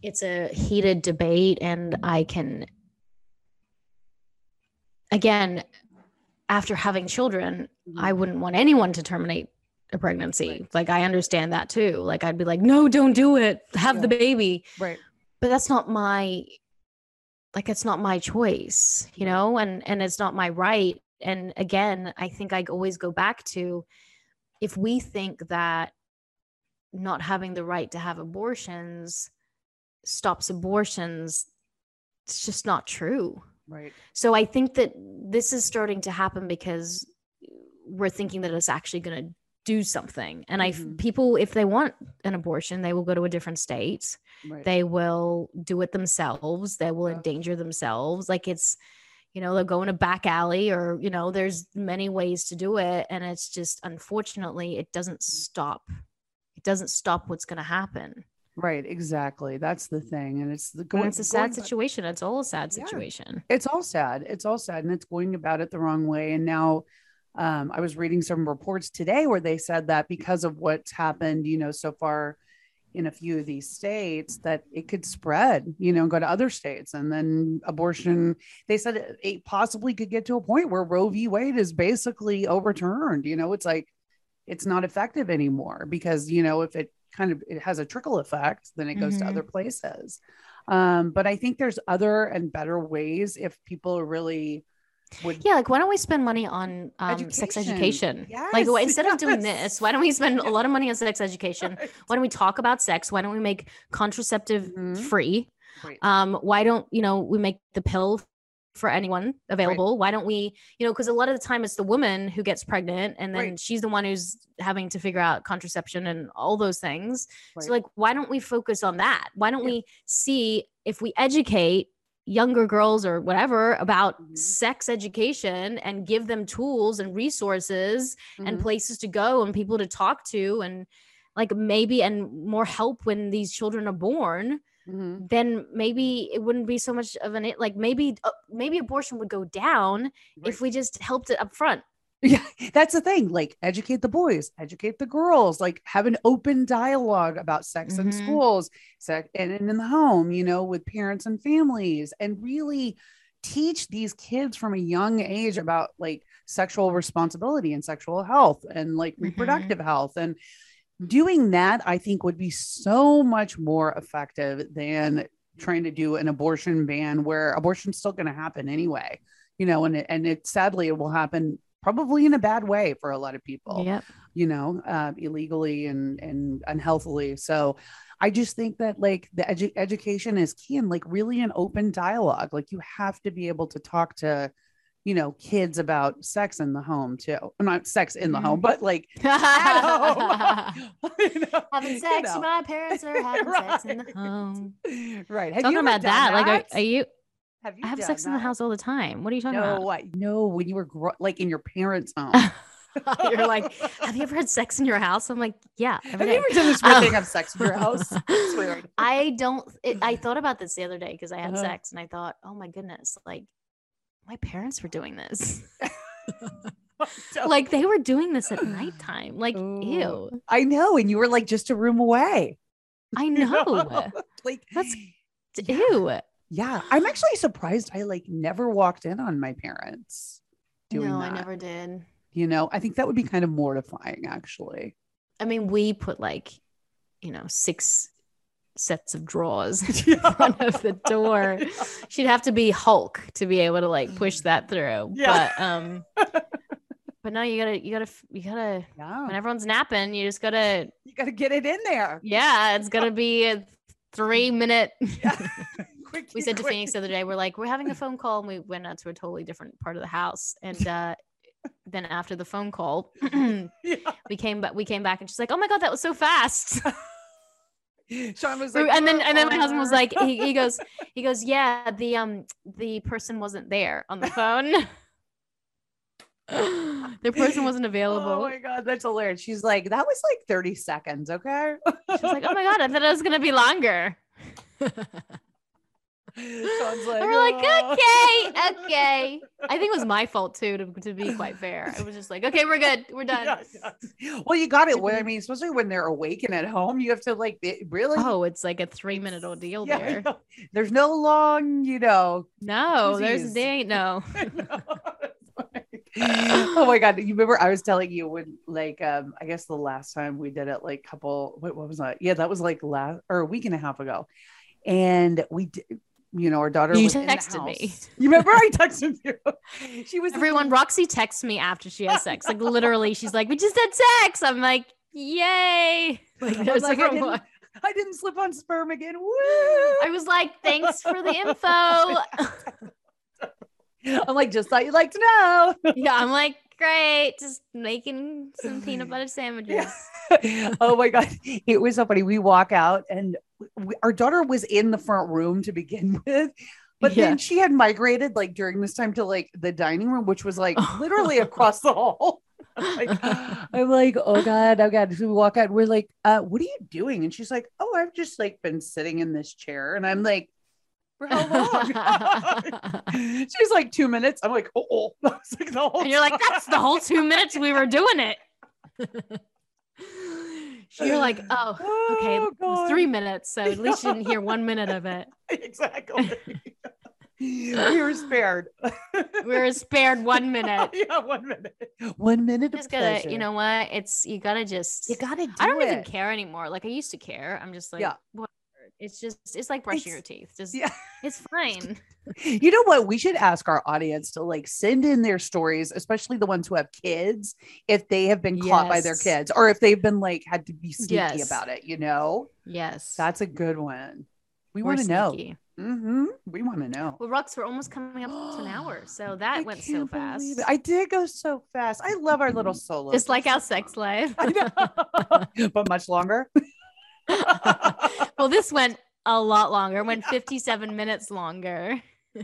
it's a heated debate and i can again after having children mm-hmm. i wouldn't want anyone to terminate a pregnancy. Right. like i understand that too. Like i'd be like no don't do it. Have the baby. Right. But that's not my like it's not my choice you know? And and it's not my right. And again i think i always go back to if we think that not having the right to have abortions stops abortions it's just not true. Right. So i think that this is starting to happen because we're thinking that it's actually going to do something. And i Mhm. people if they want an abortion they will go to a different state. Right. They will do it themselves. They will Yeah. endanger themselves. Like it's you know they'll go in a back alley or you know there's many ways to do it. And it's just unfortunately it doesn't stop it doesn't stop what's going to happen right exactly that's the thing and it's the and going- it's a sad situation it's all a sad Yeah. situation. It's all sad it's all sad and it's going about it the wrong way and now um, i was reading some reports today where they said that because of what's happened you know so far in a few of these states that it could spread you know go to other states and then abortion they said it, it possibly could get to a point where roe v. Wade is basically overturned you know it's like it's not effective anymore because you know if it kind of it has a trickle effect then it goes Mhm. to other places um, but i think there's other and better ways if people really would yeah like why don't we spend money on um, sex Education. education like Yes, instead of doing this why don't we spend a lot of money on sex education (laughs) Right. why don't we talk about sex why don't we make contraceptive Mhm. free Right. um why don't you know we make the pill for anyone available why don't we you know because a lot of the time it's the woman who gets pregnant and then Right. she's the one who's having to figure out contraception and all those things Right. so like why don't we focus on that why don't Yeah. we see if we educate younger girls or whatever about Mhm. sex education and give them tools and resources and Mhm. places to go and people to talk to and like maybe and more help when these children are born Mhm. then maybe it wouldn't be so much of an like maybe uh, maybe abortion would go down if we just helped it up front Yeah, (laughs) that's the thing. Like, educate the boys, educate the girls, like, have an open dialogue about sex in Mhm. schools, sex and, and in the home, you know, with parents and families, and really teach these kids from a young age about like sexual responsibility and sexual health and like Mhm. reproductive health. And doing that, I think, would be so much more effective than trying to do an abortion ban where abortion's still going to happen anyway you know and it, and it sadly it will happen probably in a bad way for a lot of people yep. you know uh, illegally and and unhealthily. So i just think that like the edu- education is key and like really an open dialogue. Like you have to be able to talk to you know kids about sex in the home too. Not sex in the home but like (laughs) at home. (laughs) (laughs) You know, having you sex know. my parents are having sex in the home. Right. Have talking you about done that, like are, are you have you i have sex in the house all the time. What are you talking no about I, no when you were gro- like in your parents home. You're like have you ever had sex in your house? I'm like yeah have you ever done this weird Oh. thing of sex in your house? It's weird I don't. It, I thought about this the other day because I had Uh-huh. sex and I thought, oh my goodness, like my parents were doing this. (laughs) (laughs) like they were doing this at nighttime. Like, Ooh. ew. I know, and you were like just a room away. I (laughs) know. like That's (gasps) Yeah. ew. yeah. I'm actually surprised I like never walked in on my parents doing no, that. I never did. You know, I think that would be kind of mortifying, actually. I mean, we put like, you know, six sets of drawers (laughs) (laughs) Yeah. in front of the door. (laughs) She'd have to be Hulk to be able to like push that through. Yeah. But um, but no, you gotta, you gotta, you gotta. Yeah, When everyone's napping, you just gotta you got to get it in there. Yeah, it's gonna be a three minute. Quick, we said to. Phoenix the other day, we're like, we're having a phone call, and we went out to a totally different part of the house. And uh, then after the phone call, (clears throat) Yeah. we came back. We came back, and she's like, "Oh my god, that was so fast!" (laughs) Sean was like, and then and then my husband was like, he, he goes, he goes, "Yeah, the um the person wasn't there on the phone. (laughs) the person wasn't available. Oh my god, that's hilarious. She's like, that was like 30 seconds, okay? She's like, "Oh my (laughs) god, I thought it was gonna be longer." Sean's like, And we're like, "Oh." okay, (laughs) okay. I think it was my fault too, to, to be quite fair. I was just like, okay, we're good. We're done. Yeah, yeah. (laughs) Well, you got it. Well, I mean, especially when they're awake and at home, you have to like be- really. Oh, it's like a three minute ordeal Yeah, there. know. There's no long, you know. No, there's they ain't no. (laughs) oh my god! You remember I was telling you when, like, um, I guess the last time we did it, like, couple. What, what was that? Yeah, that was like last or a week and a half ago, and we did. You know, our daughter. You was in the texted me. You remember I texted you? (laughs) She was in the- Everyone, Roxy texts me after she has sex. Like literally, she's like, "We just had sex." I'm like, "Yay!" Like, (laughs) I there's like, I didn't, I didn't slip on sperm again. Woo! I was like, "Thanks for the info." (laughs) I'm like, just thought you'd like to know. yeah, I'm like, "Great, just making some peanut (sighs) butter sandwiches." (laughs) oh my god, it was so funny. We walk out, and we, our daughter was in the front room to begin (laughs) with, but Yeah. then she had migrated like during this time to like the dining room, which was like literally (laughs) across the hall. I'm like, (gasps) I'm like, oh god, oh god. So we walk out, we're like, uh, what are you doing? And she's like, oh, I've just like been sitting in this chair, and I'm like. For how long? (laughs) She's like two minutes. I'm like, oh, oh. (laughs) Like, And you're like, that's the whole two minutes we were doing it. (laughs) you're like, oh, oh okay, Oh, it was three minutes. So at least you didn't hear one minute of it. exactly. we were spared. We were spared one minute. yeah, one minute. One minute. Just of gotta, pleasure. you know what? It's you gotta just. you gotta do I don't even care anymore. Like I used to care. I'm just like, Yeah. whatever. It's just, it's like brushing It's- your teeth. Just, Yeah. it's fine. (laughs) You know what? We should ask our audience to like send in their stories, especially the ones who have kids, if they have been caught by their kids or if they've been like had to be sneaky Yes. about it, you know? Yes. That's a good one. We want to know. sneaky. hmm We want to know. Well, Rux, we're almost coming up to an hour. (gasps) So that I went so fast. I did go so fast. I love our little solo. (laughs) Just like our sex life. (laughs) But much longer. (laughs) well, this (laughs) went a lot longer. It went 57 minutes longer. (laughs)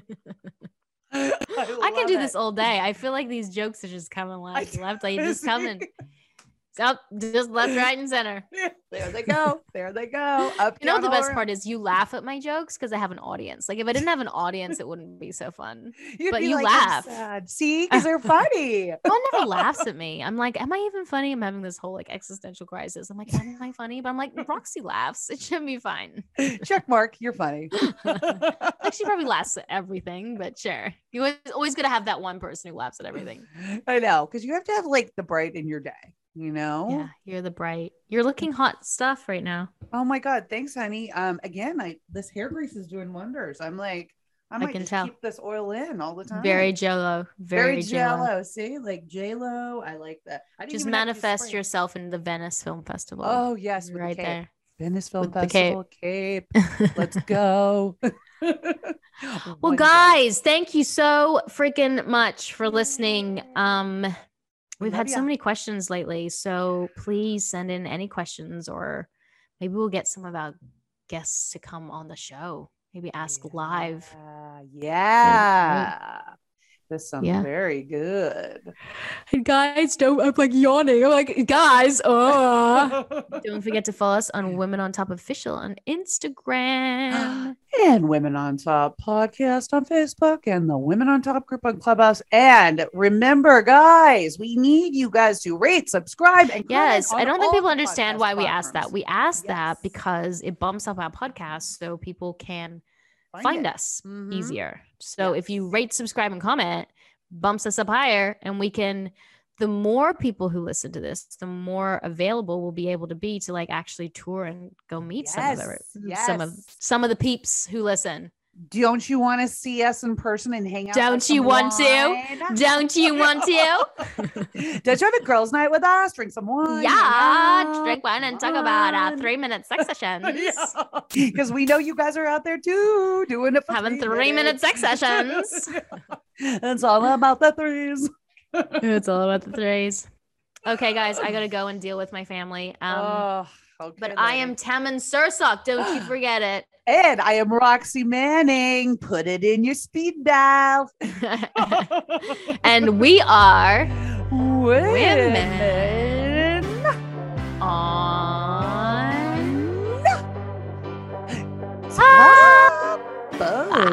I, I can do this all day. I feel like these jokes are just coming left, left, like just coming. Up, just left, right, and center. (laughs) there they go. There they go. Up. You know the best part is? You laugh at my jokes because I have an audience. Like if I didn't have an audience, it wouldn't be so fun. (laughs) You'd but you like, laugh. sad." See, (laughs) because they're funny. No one never laughs at me. I'm like, am I even funny? I'm having this whole like existential crisis. I'm like, am I funny? But I'm like, Roxy laughs. It should be fine. Check mark. You're funny. Like she probably laughs at everything, but sure. You always, always gonna have that one person who laughs at everything. I know, because you have to have like the bright in your day. You know. Yeah, you're the bright. You're looking hot stuff right now. Oh my god, thanks, honey. Um, again, I this hair grease is doing wonders. I'm like, I might can tell. keep this oil in all the time. Very jello. Very, very jello. jello. See, like J Lo. I like that. I Just manifest yourself in the Venice Film Festival. Oh yes, right the there. Venice Film With the cape. Festival cape. (laughs) Let's go. (laughs) Well, guys, thank you so freaking much for listening. Um, we've Love had so many questions lately, so please send in any questions, or maybe we'll get some of our guests to come on the show. Maybe ask live. Yeah. yeah. This sounds Yeah. very good. And guys, don't I'm like yawning. I'm like, guys, oh. (laughs) (laughs) don't forget to follow us on Women on Top Official on Instagram. (gasps) (laughs) and Women on Top podcast on Facebook and the Women on Top group on Clubhouse. And remember, guys, we need you guys to rate, subscribe, and Yes, I don't think people understand why we ask that. We ask Yes. that because it bumps up our podcast so people can find, it. us Mhm. easier. So if you rate, subscribe, and comment, bumps us up higher, and we can. The more people who listen to this, the more available we'll be able to be to like actually tour and go meet some of the Yes, some of some of the peeps who listen. Don't you want to see us in person and hang out? (laughs) Don't you want to? Don't you want to? Don't you have a girls' night with us? Drink some wine. yeah, drink wine and talk about uh, three minute sex (laughs) sessions. Because we know you guys are out there too, doing it for Having three minute sex sessions. (laughs) it's all about the threes it's all about the (laughs) threes. Okay, guys, I gotta go and deal with my family. Um, oh, okay, but then. I am Tammin Sursok. Don't you (gasps) forget it. And I am Roxy Manning. Put it in your speed dial. (laughs) (laughs) and we are women, women on ah! top.